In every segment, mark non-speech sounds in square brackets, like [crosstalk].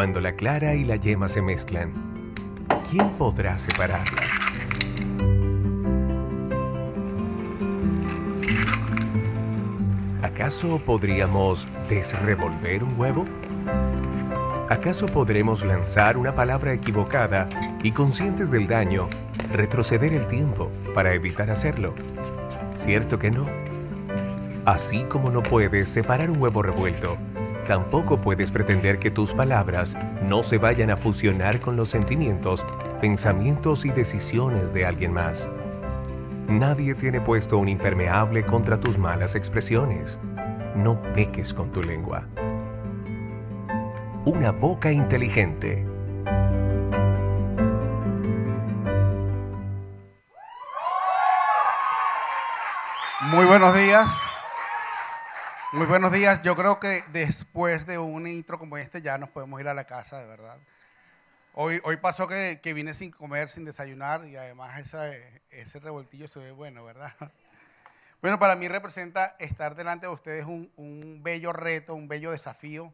Cuando la clara y la yema se mezclan, ¿quién podrá separarlas? ¿Acaso podríamos desrevolver un huevo? ¿Acaso podremos lanzar una palabra equivocada y conscientes del daño, retroceder el tiempo para evitar hacerlo? ¿Cierto que no? Así como no puedes separar un huevo revuelto, tampoco puedes pretender que tus palabras no se vayan a fusionar con los sentimientos, pensamientos y decisiones de alguien más. Nadie tiene puesto un impermeable contra tus malas expresiones. No peques con tu lengua. Una boca inteligente. Muy buenos días. Muy buenos días. Yo creo que después de un intro como este ya nos podemos ir a la casa, de verdad. Hoy, hoy pasó que, que vine sin comer, sin desayunar y además ese, ese revoltillo se ve bueno, ¿verdad? [laughs] Bueno, para mí representa estar delante de ustedes un, un bello reto, un bello desafío,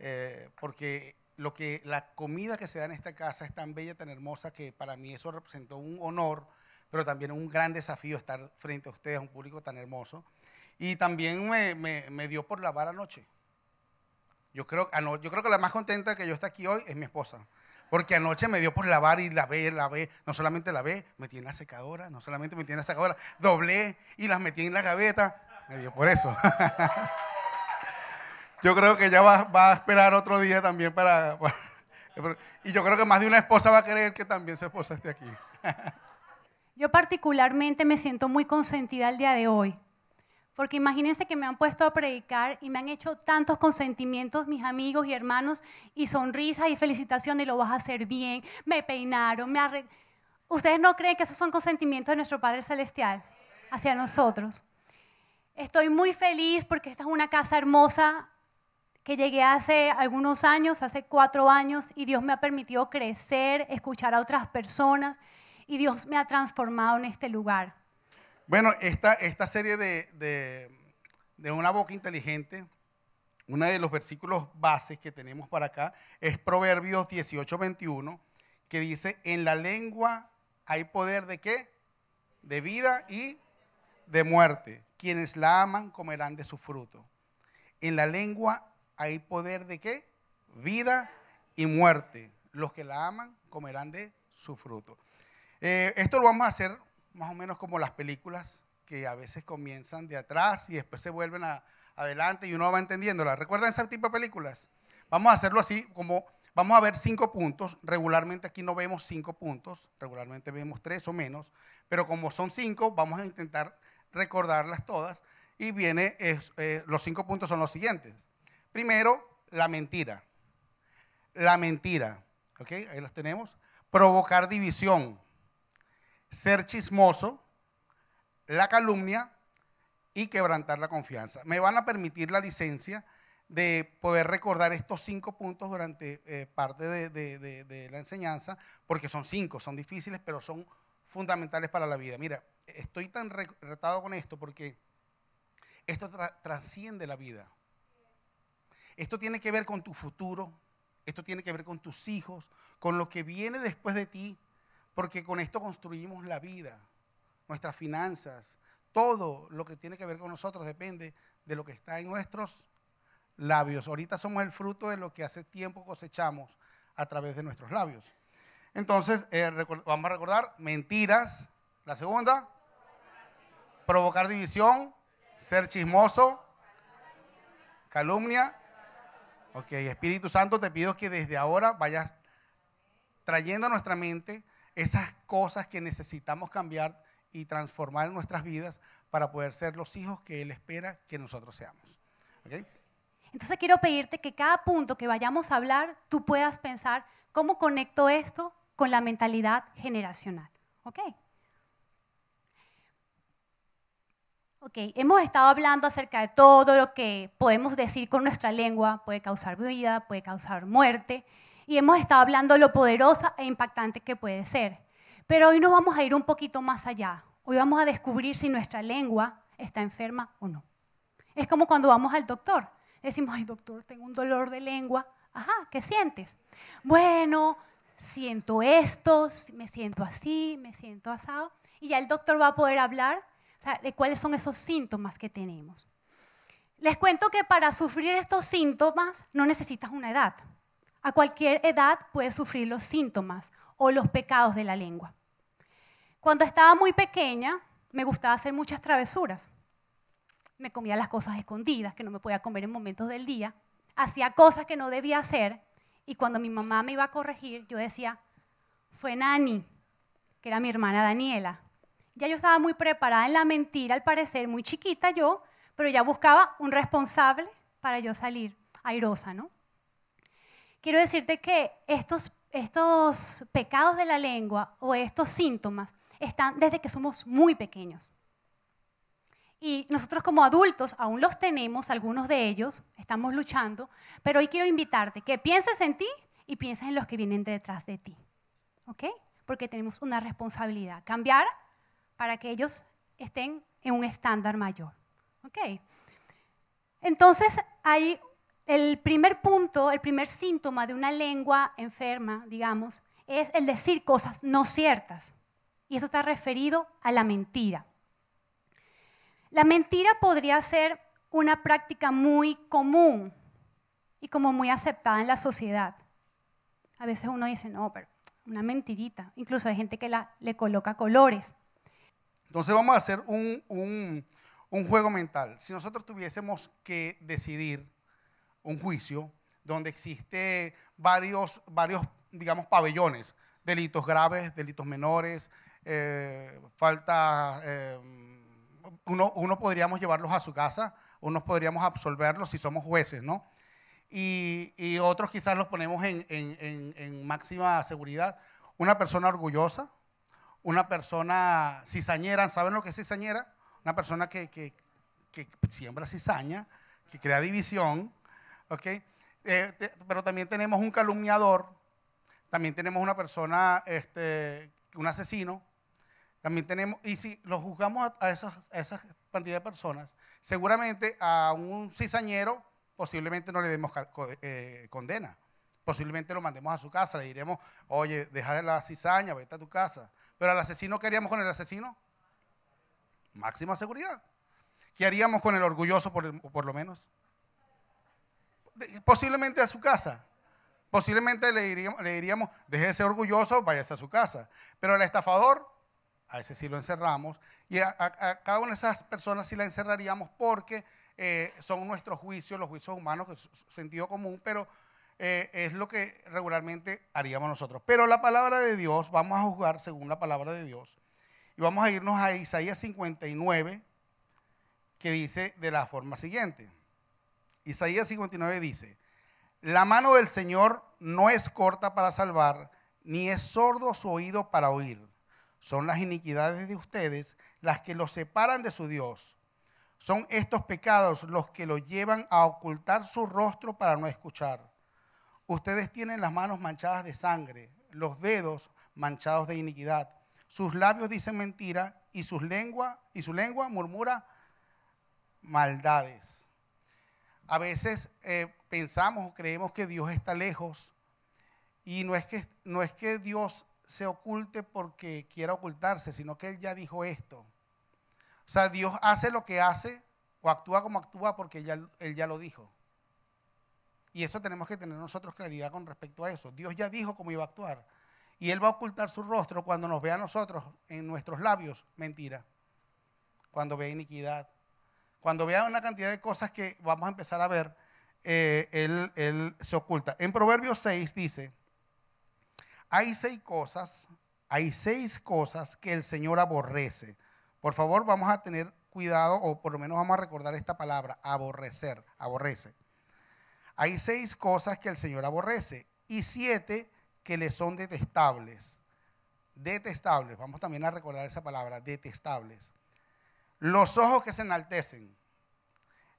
eh, porque lo que, la comida que se da en esta casa es tan bella, tan hermosa, que para mí eso representó un honor, pero también un gran desafío estar frente a ustedes, un público tan hermoso. Y también me, me, dio por lavar anoche. Yo creo, yo creo que la más contenta que yo esté aquí hoy es mi esposa. Porque anoche me dio por lavar y lavé, lavé. No solamente lavé, metí en la secadora, no solamente metí en la secadora, doblé y las metí en la gaveta. Me dio por eso. [laughs] yo creo que ella va, va, a esperar otro día también para, para, Y yo creo que más de una esposa va a querer que también su esposa esté aquí. [laughs] yo particularmente me siento muy consentida el día de hoy. Porque imagínense que me han puesto a predicar y me han hecho tantos consentimientos mis amigos y hermanos y sonrisas y felicitaciones y lo vas a hacer bien. Me peinaron, me arreglaron. ¿Ustedes no creen que esos son consentimientos de nuestro Padre Celestial hacia nosotros? Estoy muy feliz porque esta es una casa hermosa que llegué hace algunos años, hace cuatro años, y Dios me ha permitido crecer, escuchar a otras personas, y Dios me ha transformado en este lugar. Bueno, esta, esta serie de, de, de, una boca inteligente, uno de los versículos bases que tenemos para acá es Proverbios 18, 21, que dice, en la lengua hay poder de qué? De vida y de muerte. Quienes la aman comerán de su fruto. En la lengua hay poder de qué? Vida y muerte. Los que la aman comerán de su fruto. Eh, esto lo vamos a hacer más o menos como las películas que a veces comienzan de atrás y después se vuelven a, adelante y uno va entendiéndolas. ¿Recuerdan ese tipo de películas? Vamos a hacerlo así, como vamos a ver cinco puntos. Regularmente aquí no vemos cinco puntos, regularmente vemos tres o menos, pero como son cinco, vamos a intentar recordarlas todas. Y viene, eh, los cinco puntos son los siguientes. Primero, la mentira. La mentira, ¿ok? Ahí las tenemos. Provocar división ser chismoso, la calumnia y quebrantar la confianza. Me van a permitir la licencia de poder recordar estos cinco puntos durante eh, parte de, la enseñanza, porque son cinco, son difíciles, pero son fundamentales para la vida. Mira, estoy tan retado con esto porque esto tra trasciende la vida. Esto tiene que ver con tu futuro, esto tiene que ver con tus hijos, con lo que viene después de ti, porque con esto construimos la vida, nuestras finanzas, todo lo que tiene que ver con nosotros depende de lo que está en nuestros labios. Ahorita somos el fruto de lo que hace tiempo cosechamos a través de nuestros labios. Entonces, eh, vamos a recordar mentiras. La segunda, provocar división, ser chismoso, calumnia. Ok, Espíritu Santo, te pido que desde ahora vayas trayendo a nuestra mente esas cosas que necesitamos cambiar y transformar en nuestras vidas para poder ser los hijos que Él espera que nosotros seamos. Entonces quiero pedirte que cada punto que vayamos a hablar, tú puedas pensar cómo conecto esto con la mentalidad generacional. ¿Ok? Ok, hemos estado hablando acerca de todo lo que podemos decir con nuestra lengua, puede causar vida, puede causar muerte y hemos estado hablando lo poderosa e impactante que puede ser. Pero hoy nos vamos a ir un poquito más allá. Hoy vamos a descubrir si nuestra lengua está enferma o no. Es como cuando vamos al doctor. Decimos, ay doctor, tengo un dolor de lengua. Ajá, ¿qué sientes? Bueno, siento esto, me siento así, me siento asado. Y ya el doctor va a poder hablar de cuáles son esos síntomas que tenemos. Les cuento que para sufrir estos síntomas no necesitas una edad. A cualquier edad puedes sufrir los síntomas o los pecados de la lengua. Cuando estaba muy pequeña, me gustaba hacer muchas travesuras. Me comía las cosas escondidas, que no me podía comer en momentos del día. Hacía cosas que no debía hacer. Y cuando mi mamá me iba a corregir, yo decía, fue Nani, que era mi hermana Daniela. Ya yo estaba muy preparada en la mentira, al parecer, muy chiquita yo, pero ya buscaba un responsable para yo salir airosa, ¿no? Quiero decirte que estos, estos pecados de la lengua o estos síntomas están desde que somos muy pequeños. Y nosotros como adultos aún los tenemos, algunos de ellos, estamos luchando, pero hoy quiero invitarte que pienses en ti y pienses en los que vienen detrás de ti. ¿Ok? Porque tenemos una responsabilidad, cambiar para que ellos estén en un estándar mayor. ¿Ok? Entonces, hay el primer punto, el primer síntoma de una lengua enferma, digamos, es el decir cosas no ciertas. Y eso está referido a la mentira. La mentira podría ser una práctica muy común y como muy aceptada en la sociedad. A veces uno dice, no, pero una mentirita. Incluso hay gente que la, le coloca colores. Entonces vamos a hacer un, un juego mental. Si nosotros tuviésemos que decidir un juicio donde existe varios, varios digamos, pabellones, delitos graves, delitos menores, eh, falta, eh, uno, uno, podríamos llevarlos a su casa, unos podríamos absolverlos si somos jueces, ¿no? Y, y otros quizás los ponemos en, en, en, máxima seguridad. Una persona orgullosa, una persona cizañera, ¿saben lo que es cizañera? una persona que, que, que siembra cizaña, que crea división, ¿ok? Eh, pero también tenemos un calumniador, también tenemos una persona, este, un asesino, también tenemos, y si lo juzgamos a, esas, a esa cantidad de personas, seguramente a un cizañero posiblemente no le demos eh, condena, posiblemente lo mandemos a su casa, le diremos, oye, deja de la cizaña, vete a tu casa. Pero al asesino, ¿qué haríamos con el asesino? máxima seguridad. ¿Qué haríamos con el orgulloso por lo menos? Posiblemente a su casa. Posiblemente le diríamos, le diríamos, deje de ser orgulloso, váyase a su casa. Pero al estafador, a ese sí lo encerramos. Y a, cada una de esas personas sí la encerraríamos porque eh, son nuestros juicios, los juicios humanos, que es sentido común, pero eh, es lo que regularmente haríamos nosotros. Pero la palabra de Dios, vamos a juzgar según la palabra de Dios. Y vamos a irnos a Isaías 59, que dice de la forma siguiente. Isaías 59 dice, la mano del Señor no es corta para salvar, ni es sordo su oído para oír. Son las iniquidades de ustedes las que los separan de su Dios. Son estos pecados los que los llevan a ocultar su rostro para no escuchar. Ustedes tienen las manos manchadas de sangre, los dedos manchados de iniquidad sus labios dicen mentira y, sus lengua, y su lengua murmura maldades. A veces eh, pensamos o creemos que Dios está lejos y no es, que, no es que Dios se oculte porque quiera ocultarse, sino que Él ya dijo esto. O sea, Dios hace lo que hace o actúa como actúa porque ya, Él ya lo dijo. Y eso tenemos que tener nosotros claridad con respecto a eso. Dios ya dijo cómo iba a actuar. Y Él va a ocultar su rostro cuando nos vea a nosotros en nuestros labios mentira. Cuando vea iniquidad. Cuando vea una cantidad de cosas que vamos a empezar a ver, eh, él, él se oculta. En Proverbios 6 dice, hay seis cosas, hay seis cosas que el Señor aborrece. Por favor, vamos a tener cuidado, o por lo menos vamos a recordar esta palabra, aborrecer, aborrece. Hay seis cosas que el Señor aborrece y siete que le son detestables. Detestables, vamos también a recordar esa palabra, detestables. Los ojos que se enaltecen,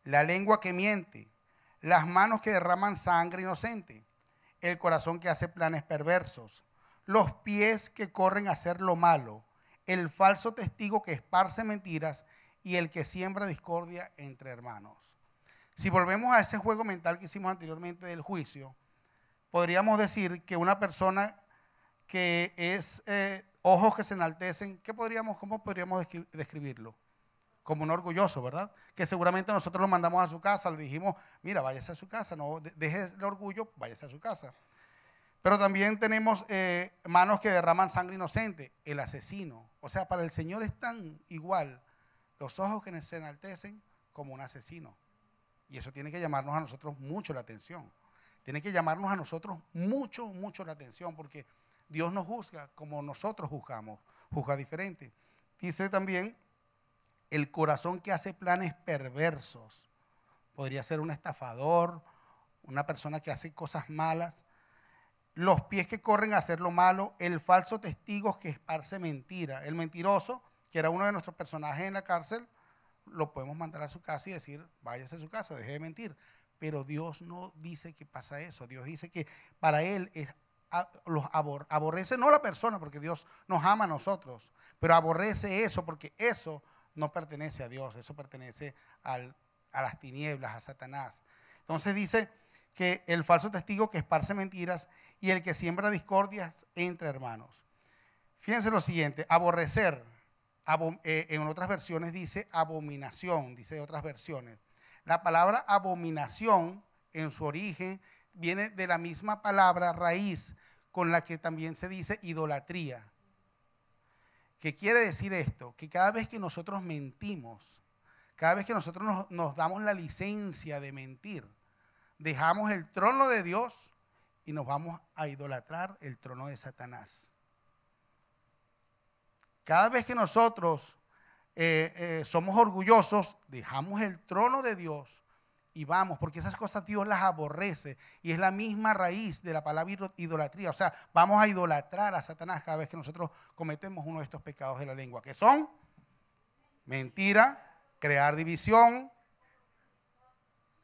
la lengua que miente, las manos que derraman sangre inocente, el corazón que hace planes perversos, los pies que corren a hacer lo malo, el falso testigo que esparce mentiras y el que siembra discordia entre hermanos. Si volvemos a ese juego mental que hicimos anteriormente del juicio, podríamos decir que una persona que es eh, ojos que se enaltecen, ¿qué podríamos, ¿cómo podríamos describirlo? Como un orgulloso, ¿verdad? Que seguramente nosotros lo mandamos a su casa, le dijimos, mira, váyase a su casa, no deje el orgullo, váyase a su casa. Pero también tenemos eh, manos que derraman sangre inocente, el asesino. O sea, para el Señor es tan igual los ojos que se enaltecen como un asesino. Y eso tiene que llamarnos a nosotros mucho la atención. Tiene que llamarnos a nosotros mucho, mucho la atención, porque Dios nos juzga como nosotros juzgamos, juzga diferente. Dice también, el corazón que hace planes perversos. Podría ser un estafador, una persona que hace cosas malas. Los pies que corren a hacer lo malo, el falso testigo que esparce mentira. El mentiroso, que era uno de nuestros personajes en la cárcel, lo podemos mandar a su casa y decir, váyase a su casa, deje de mentir. Pero Dios no dice que pasa eso. Dios dice que para Él es los aborrece no la persona, porque Dios nos ama a nosotros, pero aborrece eso porque eso no pertenece a Dios, eso pertenece a las tinieblas, a Satanás. Entonces dice que el falso testigo que esparce mentiras y el que siembra discordias entre hermanos. Fíjense lo siguiente, aborrecer, eh, en otras versiones dice abominación, dice otras versiones. La palabra abominación en su origen viene de la misma palabra raíz con la que también se dice idolatría. ¿Qué quiere decir esto? Que cada vez que nosotros mentimos, cada vez que nosotros nos, damos la licencia de mentir, dejamos el trono de Dios y nos vamos a idolatrar el trono de Satanás. Cada vez que nosotros eh, eh, somos orgullosos, dejamos el trono de Dios y vamos, porque esas cosas Dios las aborrece y es la misma raíz de la palabra idolatría. O sea, vamos a idolatrar a Satanás cada vez que nosotros cometemos uno de estos pecados de la lengua, que son mentira, crear división,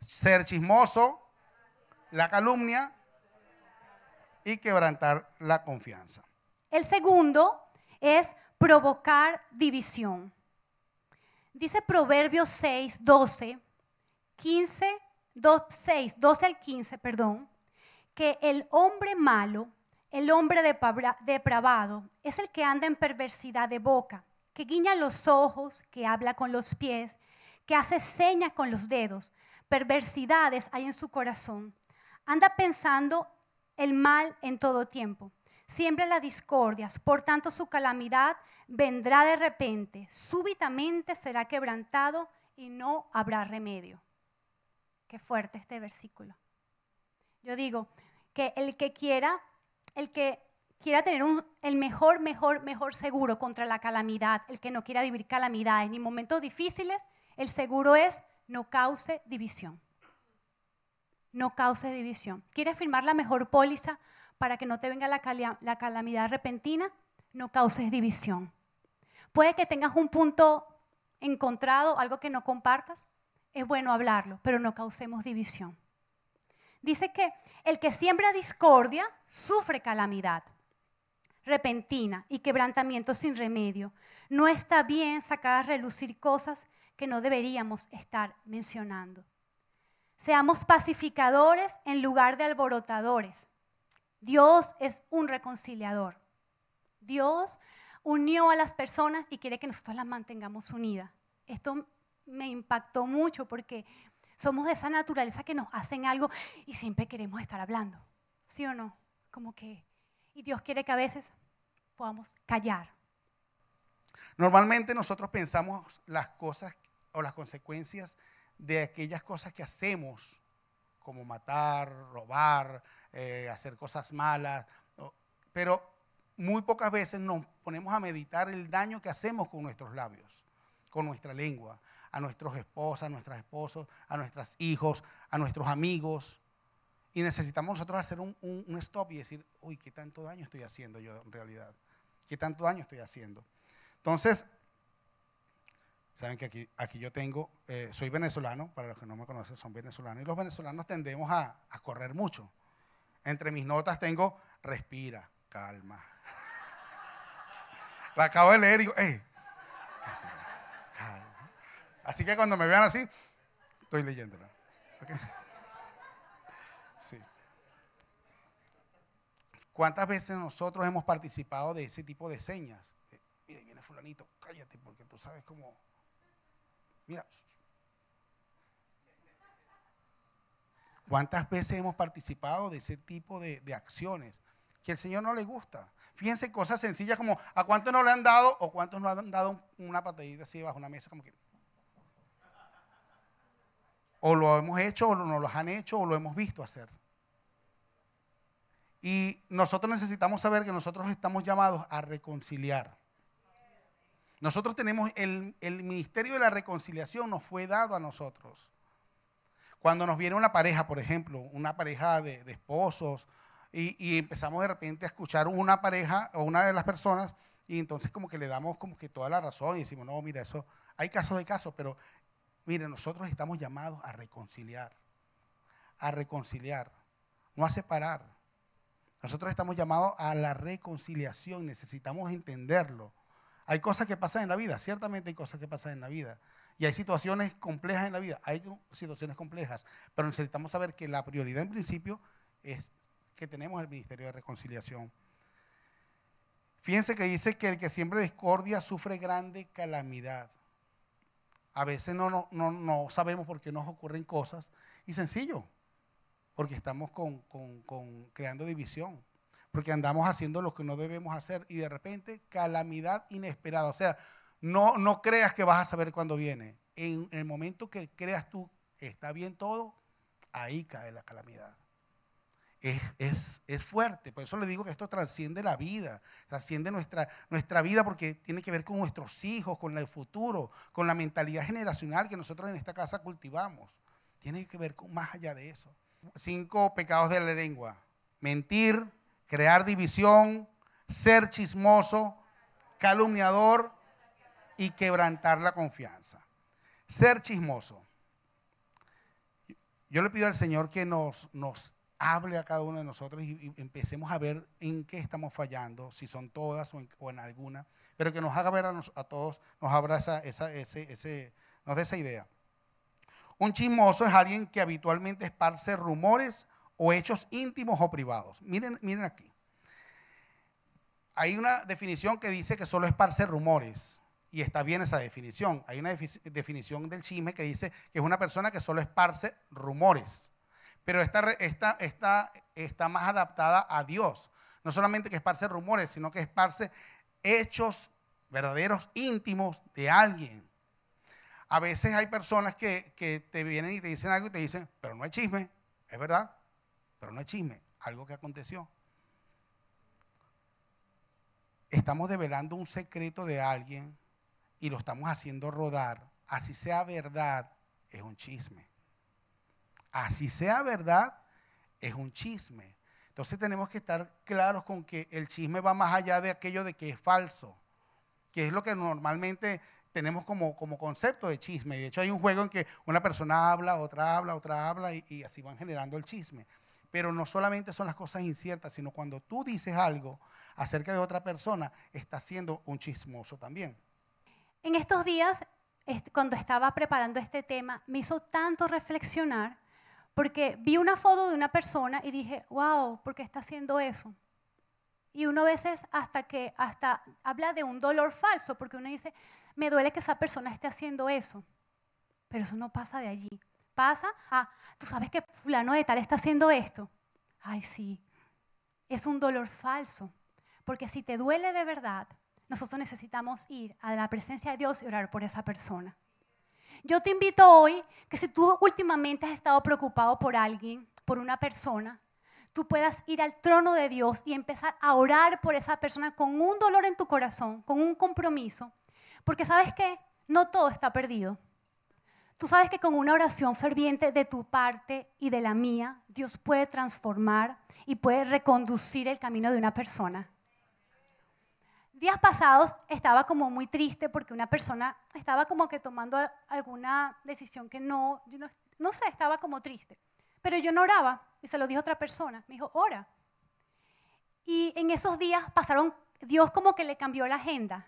ser chismoso, la calumnia y quebrantar la confianza. El segundo es provocar división. Dice Proverbios 6, 12 15, 6, 12 al 15, perdón, que el hombre malo, el hombre depravado, es el que anda en perversidad de boca, que guiña los ojos, que habla con los pies, que hace señas con los dedos. Perversidades hay en su corazón. Anda pensando el mal en todo tiempo. Siembra las discordias, por tanto su calamidad vendrá de repente, súbitamente será quebrantado y no habrá remedio. Qué fuerte este versículo. Yo digo que el que quiera, el que quiera tener el mejor, mejor, mejor seguro contra la calamidad, el que no quiera vivir calamidades ni momentos difíciles, el seguro es no cause división. No cause división. ¿Quieres firmar la mejor póliza para que no te venga la calamidad repentina? No causes división. Puede que tengas un punto encontrado, algo que no compartas, es bueno hablarlo, pero no causemos división. Dice que el que siembra discordia sufre calamidad repentina y quebrantamiento sin remedio. No está bien sacar a relucir cosas que no deberíamos estar mencionando. Seamos pacificadores en lugar de alborotadores. Dios es un reconciliador. Dios unió a las personas y quiere que nosotros las mantengamos unidas. Esto me impactó mucho porque somos de esa naturaleza que nos hacen algo y siempre queremos estar hablando. ¿Sí o no? Como que, y Dios quiere que a veces podamos callar. Normalmente nosotros pensamos las cosas o las consecuencias de aquellas cosas que hacemos, como matar, robar, eh, hacer cosas malas, pero muy pocas veces nos ponemos a meditar el daño que hacemos con nuestros labios, con nuestra lengua a nuestros esposas, a nuestros esposos, a nuestros hijos, a nuestros amigos. Y necesitamos nosotros hacer un, stop y decir, uy, ¿qué tanto daño estoy haciendo yo en realidad? ¿Qué tanto daño estoy haciendo? Entonces, saben que aquí, aquí yo tengo, eh, soy venezolano, para los que no me conocen son venezolanos, y los venezolanos tendemos a, correr mucho. Entre mis notas tengo, respira, calma. [laughs] La acabo de leer y digo, hey, calma. Así que cuando me vean así, estoy leyéndola. Sí. ¿Cuántas veces nosotros hemos participado de ese tipo de señas? Mira, viene fulanito, cállate porque tú sabes cómo... Mira. ¿Cuántas veces hemos participado de ese tipo de, acciones que al Señor no le gusta? Fíjense cosas sencillas como a cuántos no le han dado o cuántos no han dado una patadita así bajo una mesa como que... O lo hemos hecho o no lo han hecho o lo hemos visto hacer. Y nosotros necesitamos saber que nosotros estamos llamados a reconciliar. Nosotros tenemos el, ministerio de la reconciliación, nos fue dado a nosotros. Cuando nos viene una pareja, por ejemplo, una pareja de, esposos, y, y, empezamos de repente a escuchar una pareja o una de las personas, y entonces como que le damos como que toda la razón y decimos, no, mira, eso, hay casos de casos, pero mire, nosotros estamos llamados a reconciliar, a reconciliar, no a separar. Nosotros estamos llamados a la reconciliación, necesitamos entenderlo. Hay cosas que pasan en la vida, ciertamente hay cosas que pasan en la vida. Y hay situaciones complejas en la vida, hay situaciones complejas, pero necesitamos saber que la prioridad en principio es que tenemos el Ministerio de Reconciliación. Fíjense que dice que el que siempre discordia sufre grande calamidad. A veces no, no, no, sabemos por qué nos ocurren cosas y sencillo, porque estamos con, creando división, porque andamos haciendo lo que no debemos hacer y de repente calamidad inesperada. O sea, no, no creas que vas a saber cuándo viene. En, el momento que creas tú está bien todo, ahí cae la calamidad. Es, es, fuerte. Por eso le digo que esto trasciende la vida, trasciende nuestra, nuestra vida porque tiene que ver con nuestros hijos, con el futuro, con la mentalidad generacional que nosotros en esta casa cultivamos. Tiene que ver con más allá de eso cinco pecados de la lengua. Mentir, crear división, ser chismoso, calumniador y quebrantar la confianza. Ser chismoso. Yo le pido al Señor que nos, nos hable a cada uno de nosotros y, empecemos a ver en qué estamos fallando, si son todas o en, alguna, pero que nos haga ver a, todos, nos abra esa, ese, ese, nos dé esa idea. Un chismoso es alguien que habitualmente esparce rumores o hechos íntimos o privados. Miren, miren aquí. Hay una definición que dice que solo esparce rumores. Y está bien esa definición. Hay una definición del chisme que dice que es una persona que solo esparce rumores. Pero esta, esta, esta está más adaptada a Dios. No solamente que esparce rumores, sino que esparce hechos verdaderos, íntimos de alguien. A veces hay personas que, te vienen y te dicen algo y te dicen, pero no es chisme, es verdad, pero no es chisme, algo que aconteció. Estamos develando un secreto de alguien y lo estamos haciendo rodar. Así sea verdad, es un chisme. Así sea verdad, es un chisme. Entonces tenemos que estar claros con que el chisme va más allá de aquello de que es falso, que es lo que normalmente tenemos como, como concepto de chisme. De hecho, hay un juego en que una persona habla, otra habla, otra habla y, así van generando el chisme. Pero no solamente son las cosas inciertas, sino cuando tú dices algo acerca de otra persona, está siendo un chismoso también. En estos días, cuando estaba preparando este tema, me hizo tanto reflexionar porque vi una foto de una persona y dije, wow, ¿por qué está haciendo eso? Y uno a veces hasta que hasta habla de un dolor falso, porque uno dice, me duele que esa persona esté haciendo eso. Pero eso no pasa de allí. Pasa a, tú sabes que fulano de tal está haciendo esto. Ay, sí. Es un dolor falso. Porque si te duele de verdad, nosotros necesitamos ir a la presencia de Dios y orar por esa persona. Yo te invito hoy que si tú últimamente has estado preocupado por alguien, por una persona, tú puedas ir al trono de Dios y empezar a orar por esa persona con un dolor en tu corazón, con un compromiso. Porque sabes que no todo está perdido. Tú sabes que con una oración ferviente de tu parte y de la mía, Dios puede transformar y puede reconducir el camino de una persona. Días pasados estaba como muy triste porque una persona estaba como que tomando alguna decisión que no, no, no sé, estaba como triste. Pero yo no oraba y se lo dijo otra persona. Me dijo, ora. Y en esos días pasaron, Dios como que le cambió la agenda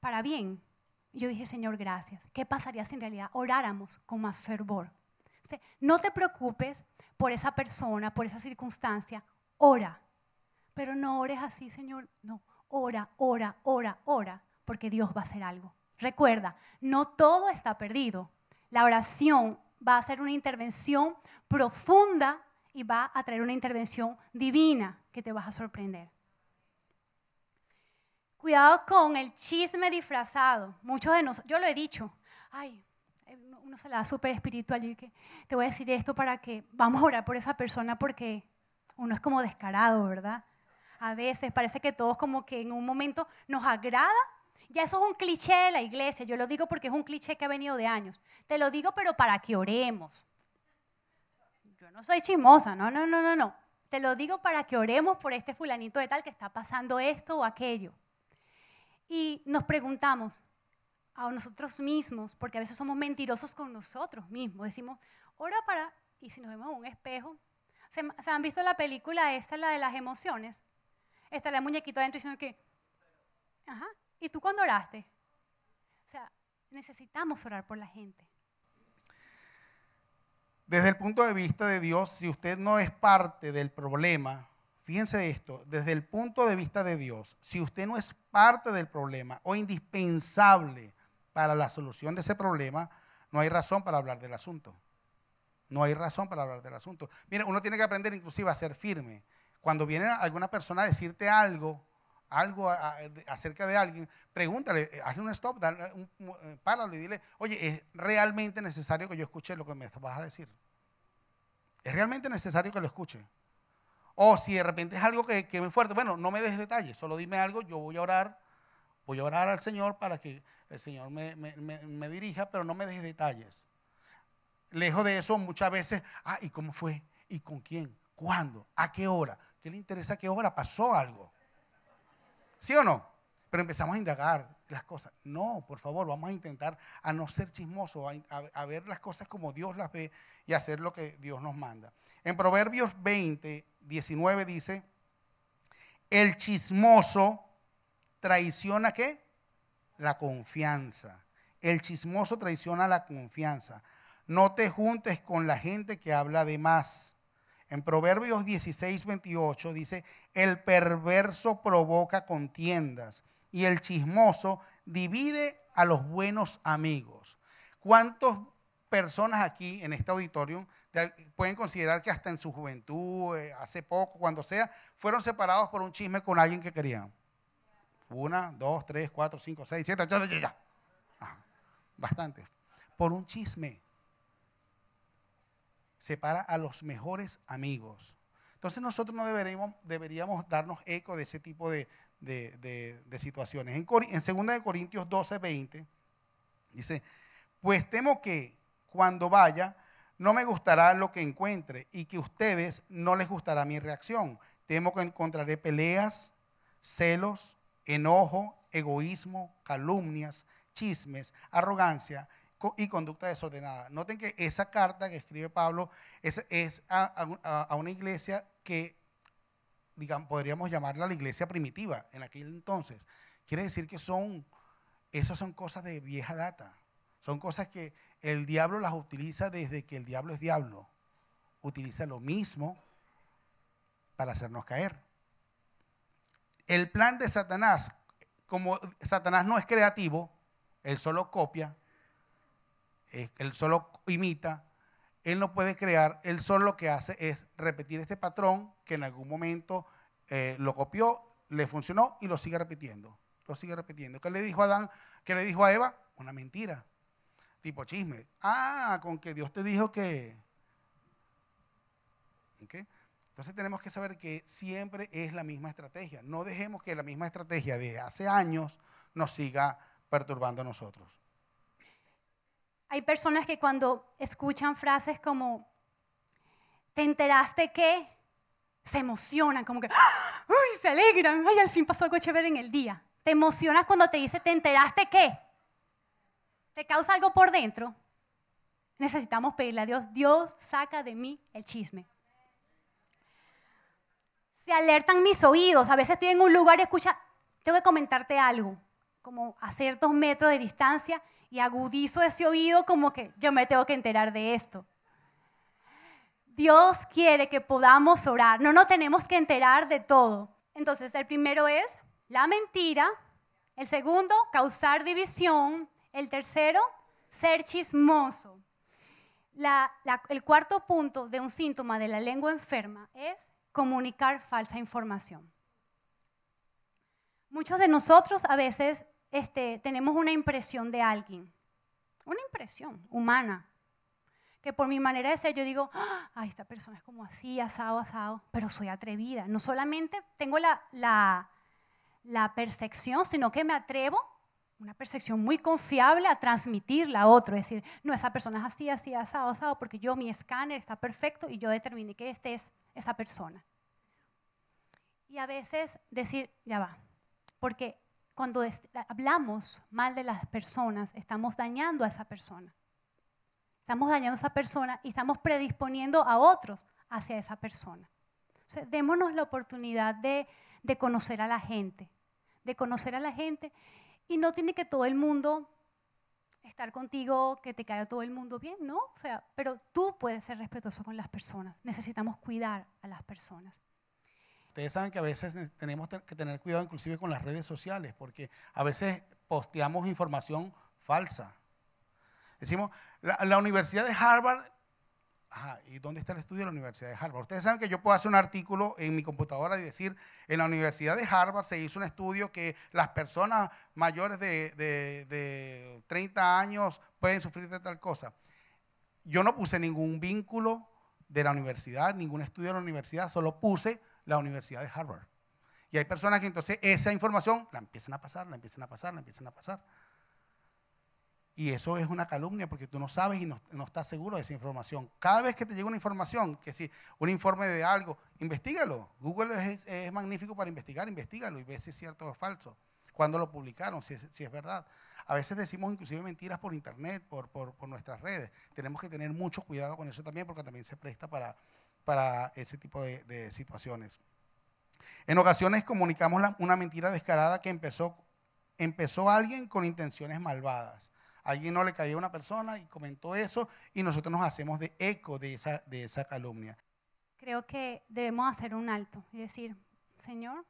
para bien. Yo dije, Señor, gracias. ¿Qué pasaría si en realidad oráramos con más fervor? no te preocupes por esa persona, por esa circunstancia. Ora. pero no ores así, Señor. No, ora, ora, ora, ora, porque Dios va a hacer algo. Recuerda, no todo está perdido. La oración va a ser una intervención profunda y va a traer una intervención divina que te vas a sorprender. Cuidado con el chisme disfrazado. Muchos de nosotros, yo lo he dicho, ay, uno se la da súper espiritual. y que te voy a decir esto para que vamos a orar por esa persona porque uno es como descarado, ¿verdad? A veces parece que todos como que en un momento nos agrada. Ya eso es un cliché de la iglesia. Yo lo digo porque es un cliché que ha venido de años. Te lo digo, pero para que oremos. Yo no soy chismosa, no, no, no, no, no. Te lo digo para que oremos por este fulanito de tal que está pasando esto o aquello. Y nos preguntamos a nosotros mismos, porque a veces somos mentirosos con nosotros mismos. Decimos, ora para, y si nos vemos en un espejo, ¿se, han visto la película esta, la de las emociones? Está la muñequita adentro diciendo que, ajá, ¿y tú cuándo oraste? O sea, necesitamos orar por la gente. Desde el punto de vista de Dios, si usted no es parte del problema, fíjense esto, desde el punto de vista de Dios, si usted no es parte del problema o indispensable para la solución de ese problema, no hay razón para hablar del asunto. No hay razón para hablar del asunto. Mira, uno tiene que aprender inclusive a ser firme. Cuando viene alguna persona a decirte algo, algo acerca de alguien, pregúntale, hazle un stop, eh, páralo y dile, oye, ¿es realmente necesario que yo escuche lo que me vas a decir? ¿Es realmente necesario que lo escuche? O si de repente es algo que, que es fuerte, bueno, no me des detalles, solo dime algo, yo voy a orar, voy a orar al Señor para que el Señor me, me dirija, pero no me des detalles. Lejos de eso, muchas veces, ah, ¿y cómo fue? ¿Y con quién? ¿Cuándo? ¿A qué hora? ¿Qué le interesa qué hora pasó algo? ¿Sí o no? Pero empezamos a indagar las cosas. No, por favor, vamos a intentar a no ser chismosos, a, ver las cosas como Dios las ve y hacer lo que Dios nos manda. En Proverbios 20, 19 dice, el chismoso traiciona qué? La confianza. El chismoso traiciona la confianza. No te juntes con la gente que habla de más en Proverbios 16, 28 dice, el perverso provoca contiendas y el chismoso divide a los buenos amigos. ¿Cuántas personas aquí en este auditorio pueden considerar que hasta en su juventud, eh, hace poco, cuando sea, fueron separados por un chisme con alguien que querían? Una, dos, tres, cuatro, cinco, seis, siete, ya, ya. Bastante. Por un chisme separa a los mejores amigos. Entonces nosotros no deberíamos, deberíamos darnos eco de ese tipo de, situaciones. En, en 2 Corintios 12, 20 dice, pues temo que cuando vaya no me gustará lo que encuentre y que a ustedes no les gustará mi reacción. Temo que encontraré peleas, celos, enojo, egoísmo, calumnias, chismes, arrogancia y conducta desordenada. Noten que esa carta que escribe Pablo es, es a, una iglesia que, podríamos llamarla la iglesia primitiva en aquel entonces. Quiere decir que son, esas son cosas de vieja data. Son cosas que el diablo las utiliza desde que el diablo es diablo. Utiliza lo mismo para hacernos caer. El plan de Satanás, como Satanás no es creativo, él solo copia, él solo imita, él no puede crear, él solo lo que hace es repetir este patrón que en algún momento eh, lo copió, le funcionó y lo sigue repitiendo. Lo sigue repitiendo. ¿Qué le dijo a Adán? ¿Qué le dijo a Eva? Una mentira. Tipo chisme. Ah, con que Dios te dijo que. Entonces tenemos que saber que siempre es la misma estrategia. No dejemos que la misma estrategia de hace años nos siga perturbando a nosotros. Hay personas que cuando escuchan frases como, ¿te enteraste que? Se emocionan, como que, ¡Ah! ¡Uy! Se alegran, ¡ay! Al fin pasó algo chévere en el día. ¿Te emocionas cuando te dice, ¿te enteraste qué? ¿Te causa algo por dentro? Necesitamos pedirle a Dios, Dios saca de mí el chisme. Se alertan mis oídos. A veces estoy en un lugar y escucha, tengo que comentarte algo, como a ciertos metros de distancia y agudizo ese oído como que yo me tengo que enterar de esto. Dios quiere que podamos orar, no nos tenemos que enterar de todo. Entonces, el primero es la mentira. El segundo, causar división. El tercero, ser chismoso. el cuarto punto de un síntoma de la lengua enferma es comunicar falsa información. Muchos de nosotros a veces este, tenemos una impresión de alguien, una impresión humana, que por mi manera de ser yo digo, ay, esta persona es como así, asado, asado, pero soy atrevida. No solamente tengo la, la, la percepción, sino que me atrevo, una percepción muy confiable, a transmitirla a otro. Es decir, no, esa persona es así, así, asado, asado, porque yo, mi escáner está perfecto y yo determiné que este es esa persona. Y a veces decir, ya va, porque cuando hablamos mal de las personas, estamos dañando a esa persona. Estamos dañando a esa persona y estamos predisponiendo a otros hacia esa persona. démonos la oportunidad de, conocer a la gente, de conocer a la gente y no tiene que todo el mundo estar contigo, que te caiga todo el mundo bien, ¿no? O sea, pero tú puedes ser respetuoso con las personas. Necesitamos cuidar a las personas. Ustedes saben que a veces tenemos que tener cuidado inclusive con las redes sociales, porque a veces posteamos información falsa. Decimos, la, Universidad de Harvard, ¿y dónde está el estudio de la Universidad de Harvard? Ustedes saben que yo puedo hacer un artículo en mi computadora y decir, en la Universidad de Harvard se hizo un estudio que las personas mayores de, de 30 años pueden sufrir de tal cosa. Yo no puse ningún vínculo de la universidad, ningún estudio de la universidad, solo puse la Universidad de Harvard. Y hay personas que entonces esa información la empiezan a pasar, la empiezan a pasar, la empiezan a pasar. Y eso es una calumnia porque tú no sabes y no, estás seguro de esa información. Cada vez que te llega una información, que si un informe de algo, investigalo. Google es, magnífico para investigar, investigalo y ve si es cierto o falso. Cuando lo publicaron, si es, si es verdad. A veces decimos inclusive mentiras por internet, por, por, por, nuestras redes. Tenemos que tener mucho cuidado con eso también porque también se presta para, para ese tipo de, situaciones. En ocasiones comunicamos una mentira descarada que empezó, empezó alguien con intenciones malvadas. alguien no le caía a una persona y comentó eso y nosotros nos hacemos de eco de esa, de esa calumnia. Creo que debemos hacer un alto y decir, Señor,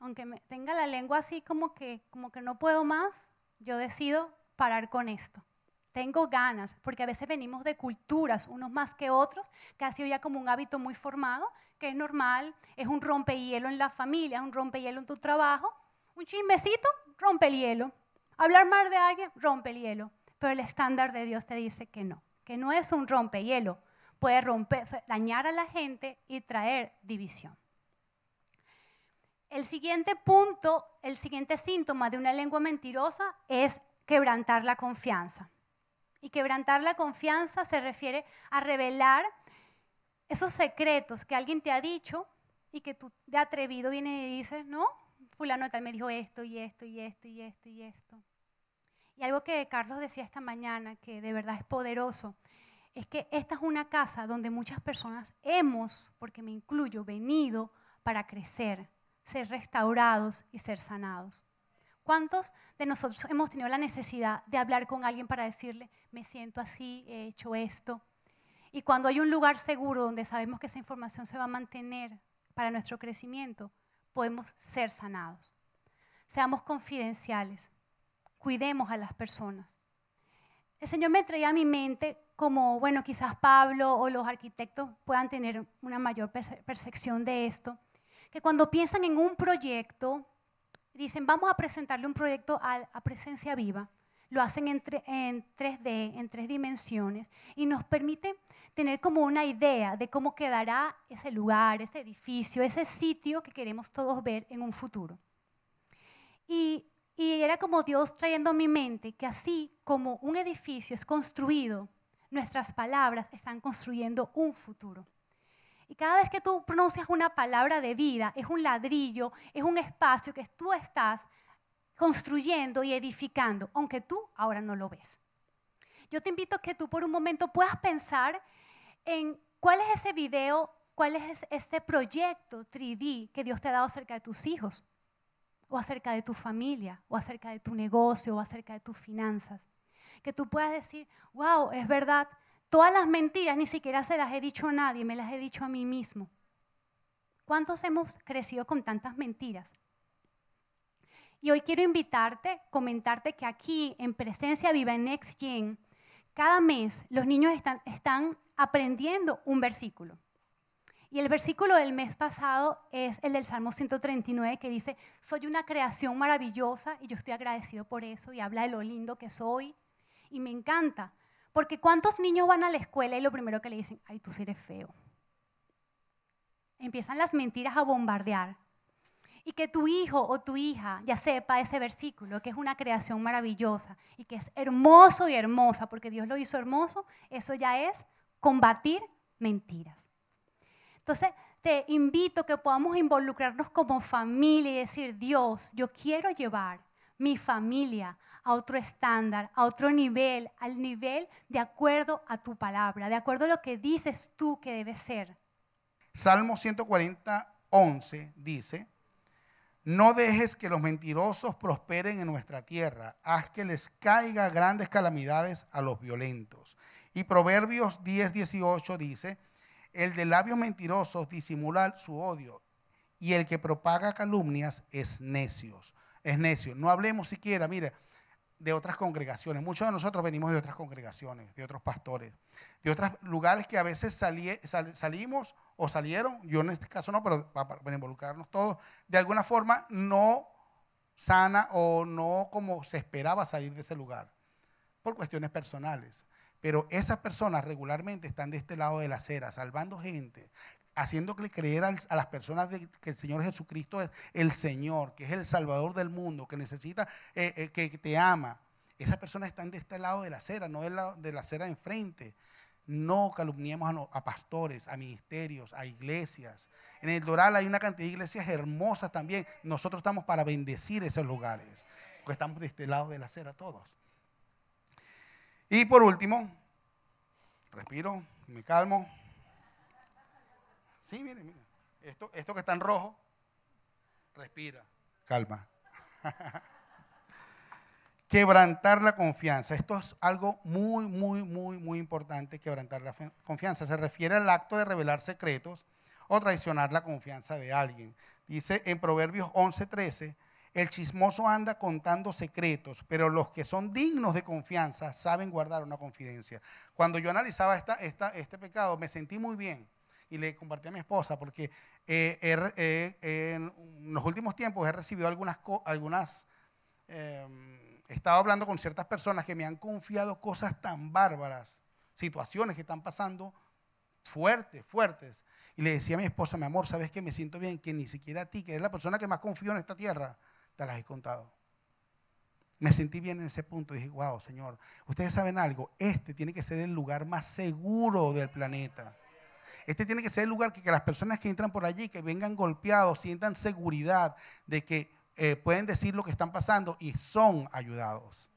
aunque me tenga la lengua así como que, como que no puedo más, yo decido parar con esto tengo ganas, porque a veces venimos de culturas, unos más que otros, que ha sido ya como un hábito muy formado, que es normal, es un rompehielo en la familia, es un rompehielo en tu trabajo, un chismecito, rompe el hielo. Hablar mal de alguien, rompe el hielo. Pero el estándar de Dios te dice que no, que no es un rompehielo, puede romper, dañar a la gente y traer división. El siguiente punto, el siguiente síntoma de una lengua mentirosa es quebrantar la confianza. Y quebrantar la confianza se refiere a revelar esos secretos que alguien te ha dicho y que tú de atrevido vienes y dices, no, fulano tal me dijo esto y esto y esto y esto y esto. Y algo que Carlos decía esta mañana, que de verdad es poderoso, es que esta es una casa donde muchas personas hemos, porque me incluyo, venido para crecer, ser restaurados y ser sanados. ¿Cuántos de nosotros hemos tenido la necesidad de hablar con alguien para decirle, me siento así, he hecho esto? Y cuando hay un lugar seguro donde sabemos que esa información se va a mantener para nuestro crecimiento, podemos ser sanados. Seamos confidenciales, cuidemos a las personas. El Señor me traía a mi mente como, bueno, quizás Pablo o los arquitectos puedan tener una mayor percepción de esto, que cuando piensan en un proyecto, dicen, vamos a presentarle un proyecto a, presencia viva, lo hacen en, 3D, en tres dimensiones, y nos permite tener como una idea de cómo quedará ese lugar, ese edificio, ese sitio que queremos todos ver en un futuro. Y, y era como Dios trayendo a mi mente que así como un edificio es construido, nuestras palabras están construyendo un futuro. Y cada vez que tú pronuncias una palabra de vida, es un ladrillo, es un espacio que tú estás construyendo y edificando, aunque tú ahora no lo ves. Yo te invito a que tú por un momento puedas pensar en cuál es ese video, cuál es ese proyecto 3D que Dios te ha dado acerca de tus hijos, o acerca de tu familia, o acerca de tu negocio, o acerca de tus finanzas. Que tú puedas decir, wow, es verdad, Todas las mentiras ni siquiera se las he dicho a nadie, me las he dicho a mí mismo. ¿Cuántos hemos crecido con tantas mentiras? Y hoy quiero invitarte, comentarte que aquí en Presencia Viva en Next Gen, cada mes los niños están, están aprendiendo un versículo. Y el versículo del mes pasado es el del Salmo 139 que dice, soy una creación maravillosa y yo estoy agradecido por eso y habla de lo lindo que soy. Y me encanta, porque ¿cuántos niños van a la escuela y lo primero que le dicen, ay, tú eres feo? Empiezan las mentiras a bombardear. Y que tu hijo o tu hija ya sepa ese versículo, que es una creación maravillosa y que es hermoso y hermosa, porque Dios lo hizo hermoso, eso ya es combatir mentiras. Entonces, te invito que podamos involucrarnos como familia y decir, Dios, yo quiero llevar mi familia a otro estándar, a otro nivel, al nivel de acuerdo a tu palabra, de acuerdo a lo que dices tú que debe ser. Salmo 140, 11 dice, no dejes que los mentirosos prosperen en nuestra tierra, haz que les caiga grandes calamidades a los violentos. Y Proverbios 10, 18 dice, el de labios mentirosos disimula su odio y el que propaga calumnias es necios. Es necio. No hablemos siquiera, mire, de otras congregaciones. Muchos de nosotros venimos de otras congregaciones, de otros pastores, de otros lugares que a veces salimos o salieron, yo en este caso no, pero para involucrarnos todos, de alguna forma no sana o no como se esperaba salir de ese lugar, por cuestiones personales. Pero esas personas regularmente están de este lado de la acera, salvando gente, haciéndole creer a las personas de, que el Señor Jesucristo es el Señor, que es el Salvador del mundo, que necesita, eh, eh, que te ama. Esas personas están de este lado de la acera, no del lado de la acera enfrente. No calumniemos a, a, pastores, a ministerios, a iglesias. En el Doral hay una cantidad de iglesias hermosas también. Nosotros estamos para bendecir esos lugares, porque estamos de este lado de la acera todos. Y por último, respiro, me calmo. Sí, mire, mire. Esto, esto que está en rojo, respira, calma. [laughs] quebrantar la confianza. Esto es algo muy, muy, muy, muy importante, quebrantar la confianza. Se refiere al acto de revelar secretos o traicionar la confianza de alguien. Dice en Proverbios 11:13, el chismoso anda contando secretos, pero los que son dignos de confianza saben guardar una confidencia. Cuando yo analizaba esta, este pecado, me sentí muy bien y le compartí a mi esposa porque eh, en los últimos tiempos he recibido algunas, algunas em, he estado hablando con ciertas personas que me han confiado cosas tan bárbaras, situaciones que están pasando fuertes, fuertes. Y le decía a mi esposa, mi amor, ¿sabes que me siento bien? Que ni siquiera a ti, que eres la persona que más confío en esta tierra, te las he contado. Me sentí bien en ese punto. Dije, wow, Señor, ustedes saben algo, este tiene que ser el lugar más seguro del planeta. Este tiene que ser el lugar que, las personas que entran por allí, que vengan golpeados, sientan seguridad de que eh, pueden decir lo que están pasando y son ayudados.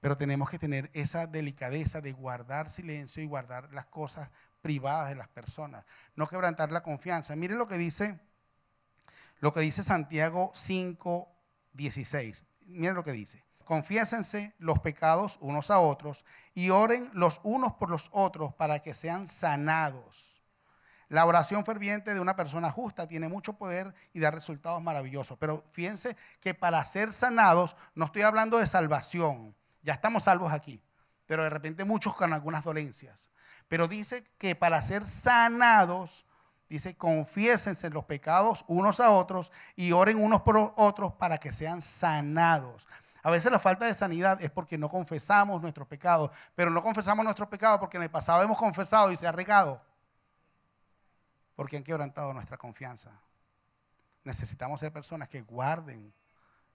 Pero tenemos que tener esa delicadeza de guardar silencio y guardar las cosas privadas de las personas, no quebrantar la confianza. Miren lo que dice lo que dice Santiago 5, 16. Miren lo que dice. Confiésense los pecados unos a otros y oren los unos por los otros para que sean sanados. La oración ferviente de una persona justa tiene mucho poder y da resultados maravillosos. Pero fíjense que para ser sanados, no estoy hablando de salvación, ya estamos salvos aquí, pero de repente muchos con algunas dolencias. Pero dice que para ser sanados Dice, confiésense los pecados unos a otros y oren unos por otros para que sean sanados. A veces la falta de sanidad es porque no confesamos nuestros pecados, pero no confesamos nuestros pecados porque en el pasado hemos confesado y se ha regado. Porque han quebrantado nuestra confianza. Necesitamos ser personas que guarden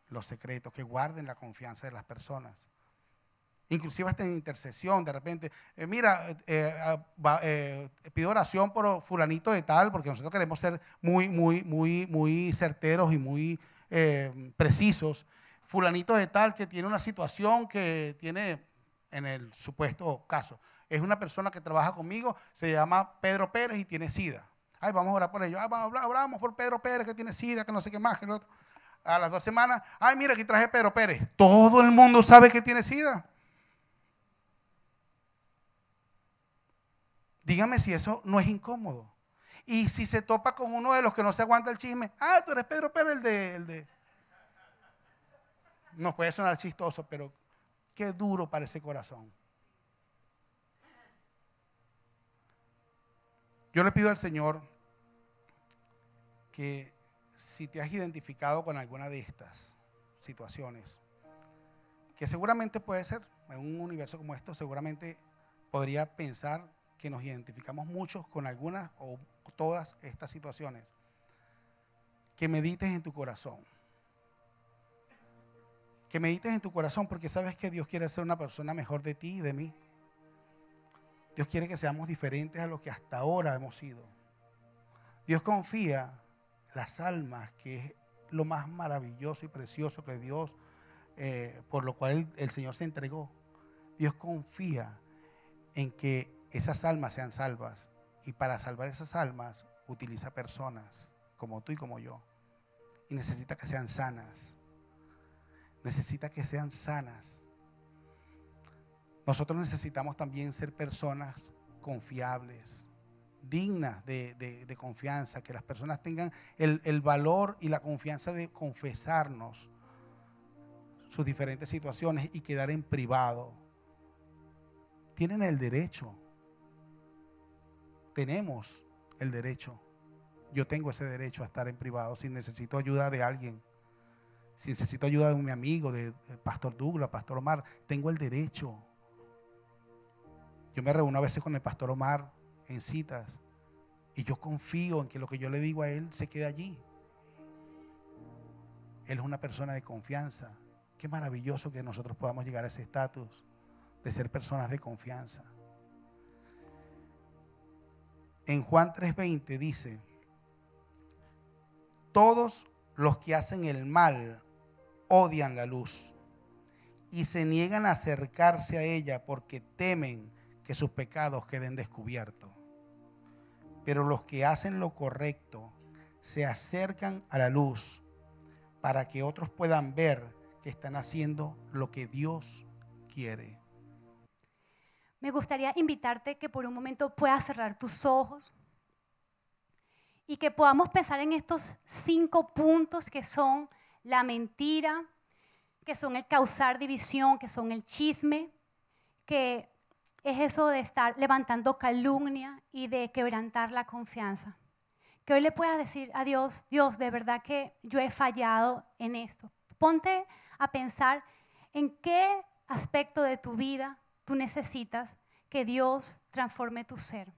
los secretos, que guarden la confianza de las personas. Inclusive hasta en intercesión, de repente, eh, mira, eh, eh, pido oración por fulanito de tal, porque nosotros queremos ser muy, muy, muy, muy certeros y muy precisos. Fulanito de tal que tiene una situación que tiene, en el supuesto caso, es una persona que trabaja conmigo, se llama Pedro Pérez y tiene SIDA. Ay, vamos a orar por ello. hablamos por Pedro Pérez que tiene SIDA, que no sé qué más, que lo otro. A las dos semanas, ay, mira, aquí traje Pedro Pérez. Todo el mundo sabe que tiene SIDA. Dígame si eso no es incómodo. Y si se topa con uno de los que no se aguanta el chisme, ah, tú eres Pedro Pérez, el de... El de... No puede sonar chistoso, pero qué duro para ese corazón. Yo le pido al Señor que si te has identificado con alguna de estas situaciones, que seguramente puede ser, en un universo como esto, seguramente podría pensar que nos identificamos muchos con algunas o todas estas situaciones. Que medites en tu corazón. Que medites en tu corazón porque sabes que Dios quiere ser una persona mejor de ti y de mí. Dios quiere que seamos diferentes a lo que hasta ahora hemos sido. Dios confía las almas, que es lo más maravilloso y precioso que Dios, eh, por lo cual el Señor se entregó. Dios confía en que esas almas sean salvas. Y para salvar esas almas utiliza personas como tú y como yo. Y necesita que sean sanas. Necesita que sean sanas. Nosotros necesitamos también ser personas confiables, dignas de, confianza, que las personas tengan el, el valor y la confianza de confesarnos sus diferentes situaciones y quedar en privado. Tienen el derecho tenemos el derecho. Yo tengo ese derecho a estar en privado si necesito ayuda de alguien. Si necesito ayuda de mi amigo, de, Pastor Douglas, Pastor Omar, tengo el derecho. Yo me reúno a veces con el Pastor Omar en citas y yo confío en que lo que yo le digo a él se quede allí. Él es una persona de confianza. Qué maravilloso que nosotros podamos llegar a ese estatus de ser personas de confianza en Juan 3:20 dice, todos los que hacen el mal odian la luz y se niegan a acercarse a ella porque temen que sus pecados queden descubiertos. Pero los que hacen lo correcto se acercan a la luz para que otros puedan ver que están haciendo lo que Dios quiere me gustaría invitarte que por un momento puedas cerrar tus ojos y que podamos pensar en estos cinco puntos que son la mentira, que son el causar división, que son el chisme, que es eso de estar levantando calumnia y de quebrantar la confianza. Que hoy le puedas decir a Dios, Dios, de verdad que yo he fallado en esto. Ponte a pensar en qué aspecto de tu vida tú necesitas que Dios transforme tu ser.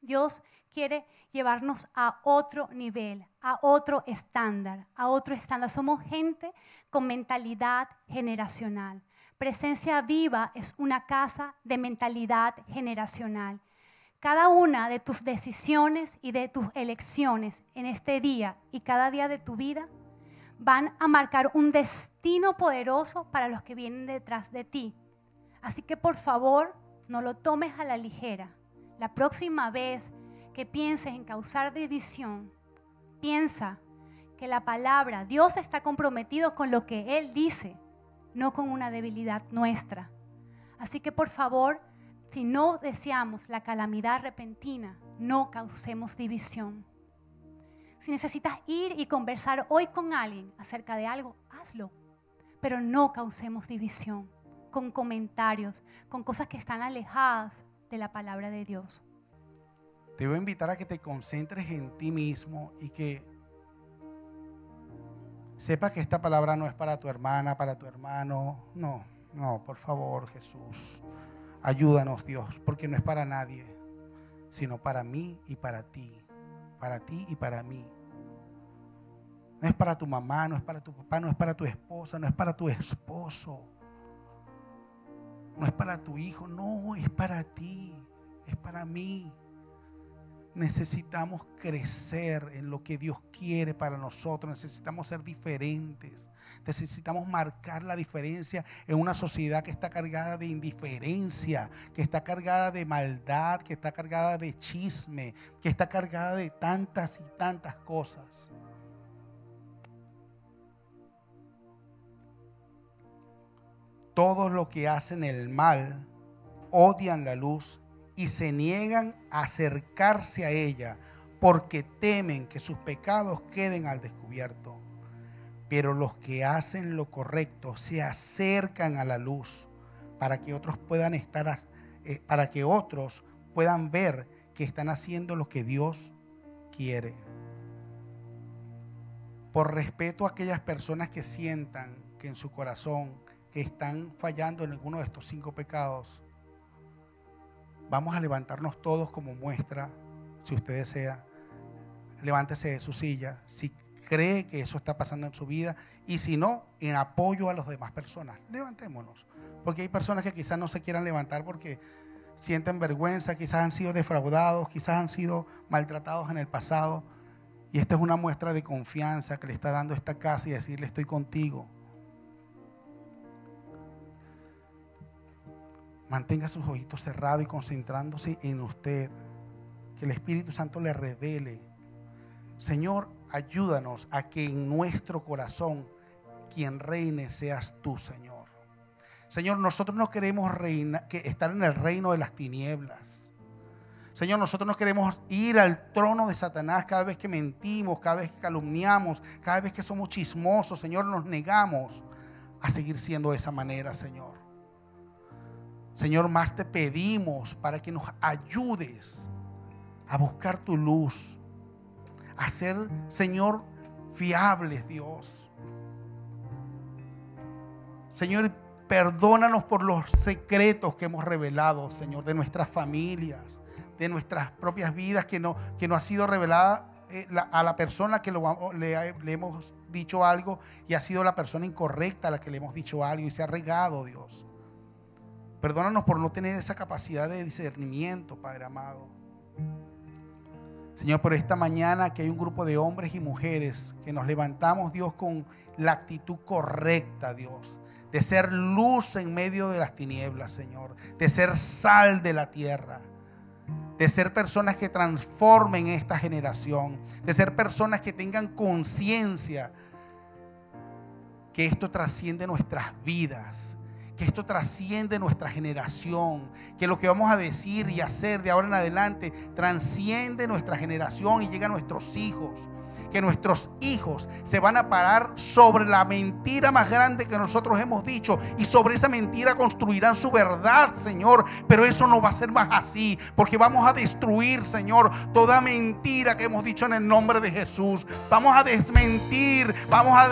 Dios quiere llevarnos a otro nivel, a otro estándar, a otro estándar. Somos gente con mentalidad generacional. Presencia viva es una casa de mentalidad generacional. Cada una de tus decisiones y de tus elecciones en este día y cada día de tu vida van a marcar un destino poderoso para los que vienen detrás de ti. Así que por favor, no lo tomes a la ligera. La próxima vez que pienses en causar división, piensa que la palabra, Dios está comprometido con lo que Él dice, no con una debilidad nuestra. Así que por favor, si no deseamos la calamidad repentina, no causemos división. Si necesitas ir y conversar hoy con alguien acerca de algo, hazlo, pero no causemos división con comentarios, con cosas que están alejadas de la palabra de Dios. Te voy a invitar a que te concentres en ti mismo y que sepas que esta palabra no es para tu hermana, para tu hermano. No, no, por favor, Jesús. Ayúdanos, Dios, porque no es para nadie, sino para mí y para ti. Para ti y para mí. No es para tu mamá, no es para tu papá, no es para tu esposa, no es para tu esposo no es para tu hijo, no, es para ti, es para mí. Necesitamos crecer en lo que Dios quiere para nosotros, necesitamos ser diferentes, necesitamos marcar la diferencia en una sociedad que está cargada de indiferencia, que está cargada de maldad, que está cargada de chisme, que está cargada de tantas y tantas cosas. todos los que hacen el mal odian la luz y se niegan a acercarse a ella porque temen que sus pecados queden al descubierto. Pero los que hacen lo correcto se acercan a la luz para que otros puedan estar, eh, para que otros puedan ver que están haciendo lo que Dios quiere. Por respeto a aquellas personas que sientan que en su corazón que están fallando en alguno de estos cinco pecados, vamos a levantarnos todos como muestra, si usted desea. Levántese de su silla, si cree que eso está pasando en su vida y si no, en apoyo a las demás personas. Levantémonos. Porque hay personas que quizás no se quieran levantar porque sienten vergüenza, quizás han sido defraudados, quizás han sido maltratados en el pasado. Y esta es una muestra de confianza que le está dando esta casa y decirle estoy contigo. Mantenga sus ojitos cerrados y concentrándose en usted. Que el Espíritu Santo le revele. Señor, ayúdanos a que en nuestro corazón quien reine seas tú, Señor. Señor, nosotros no queremos que estar en el reino de las tinieblas. Señor, nosotros no queremos ir al trono de Satanás cada vez que mentimos, cada vez que calumniamos, cada vez que somos chismosos. Señor, nos negamos a seguir siendo de esa manera, Señor. Señor, más te pedimos para que nos ayudes a buscar tu luz, a ser, Señor, fiables, Dios. Señor, perdónanos por los secretos que hemos revelado, Señor, de nuestras familias, de nuestras propias vidas, que no, que no ha sido revelada eh, a la persona que le, le hemos dicho algo y ha sido la persona incorrecta a la que le hemos dicho algo y se ha regado, Dios. Perdónanos por no tener esa capacidad de discernimiento, Padre amado. Señor, por esta mañana que hay un grupo de hombres y mujeres que nos levantamos, Dios, con la actitud correcta, Dios, de ser luz en medio de las tinieblas, Señor, de ser sal de la tierra, de ser personas que transformen esta generación, de ser personas que tengan conciencia que esto trasciende nuestras vidas, que esto trasciende nuestra generación, que lo que vamos a decir y hacer de ahora en adelante transciende nuestra generación y llega a nuestros hijos que nuestros hijos se van a parar sobre la mentira más grande que nosotros hemos dicho y sobre esa mentira construirán su verdad, Señor. Pero eso no va a ser más así, porque vamos a destruir, Señor, toda mentira que hemos dicho en el nombre de Jesús. Vamos a desmentir, vamos a,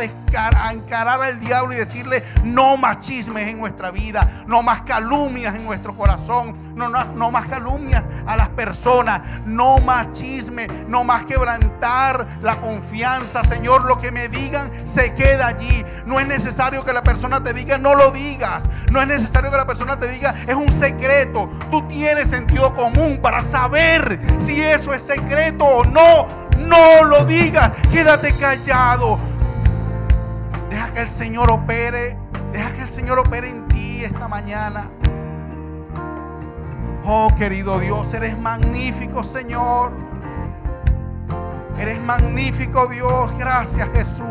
encarar al diablo y decirle no más chismes en nuestra vida, no más calumnias en nuestro corazón, no, más calumnias a las personas, no más chisme, no más quebrantar la confianza, Señor, lo que me digan se queda allí. No es necesario que la persona te diga, no lo digas. No es necesario que la persona te diga, es un secreto. Tú tienes sentido común para saber si eso es secreto o no. No lo digas, quédate callado. Deja que el Señor opere, deja que el Señor opere en ti esta mañana. Oh querido Dios, eres magnífico Señor. Eres magnífico Dios. Gracias Jesús.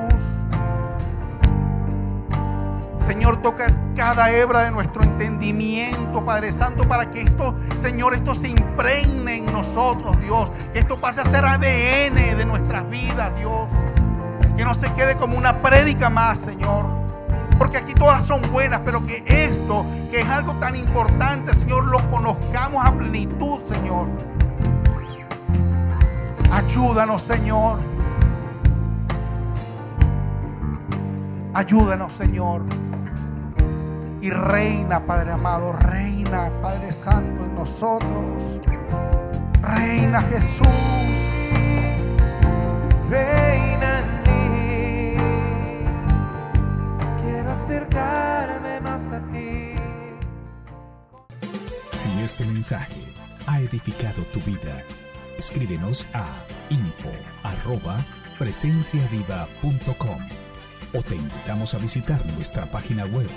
Señor, toca cada hebra de nuestro entendimiento, Padre Santo, para que esto, Señor, esto se impregne en nosotros, Dios. Que esto pase a ser ADN de nuestras vidas, Dios. Que no se quede como una prédica más, Señor. Porque aquí todas son buenas, pero que esto, que es algo tan importante, Señor, lo conozcamos a plenitud, Señor. Ayúdanos, Señor. Ayúdanos, Señor. Y reina, Padre amado, reina, Padre Santo en nosotros. Reina Jesús. Reina acercarme más a ti. Si este mensaje ha edificado tu vida, escríbenos a info presenciaviva.com o te invitamos a visitar nuestra página web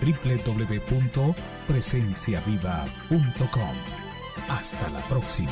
www.presenciaviva.com. Hasta la próxima.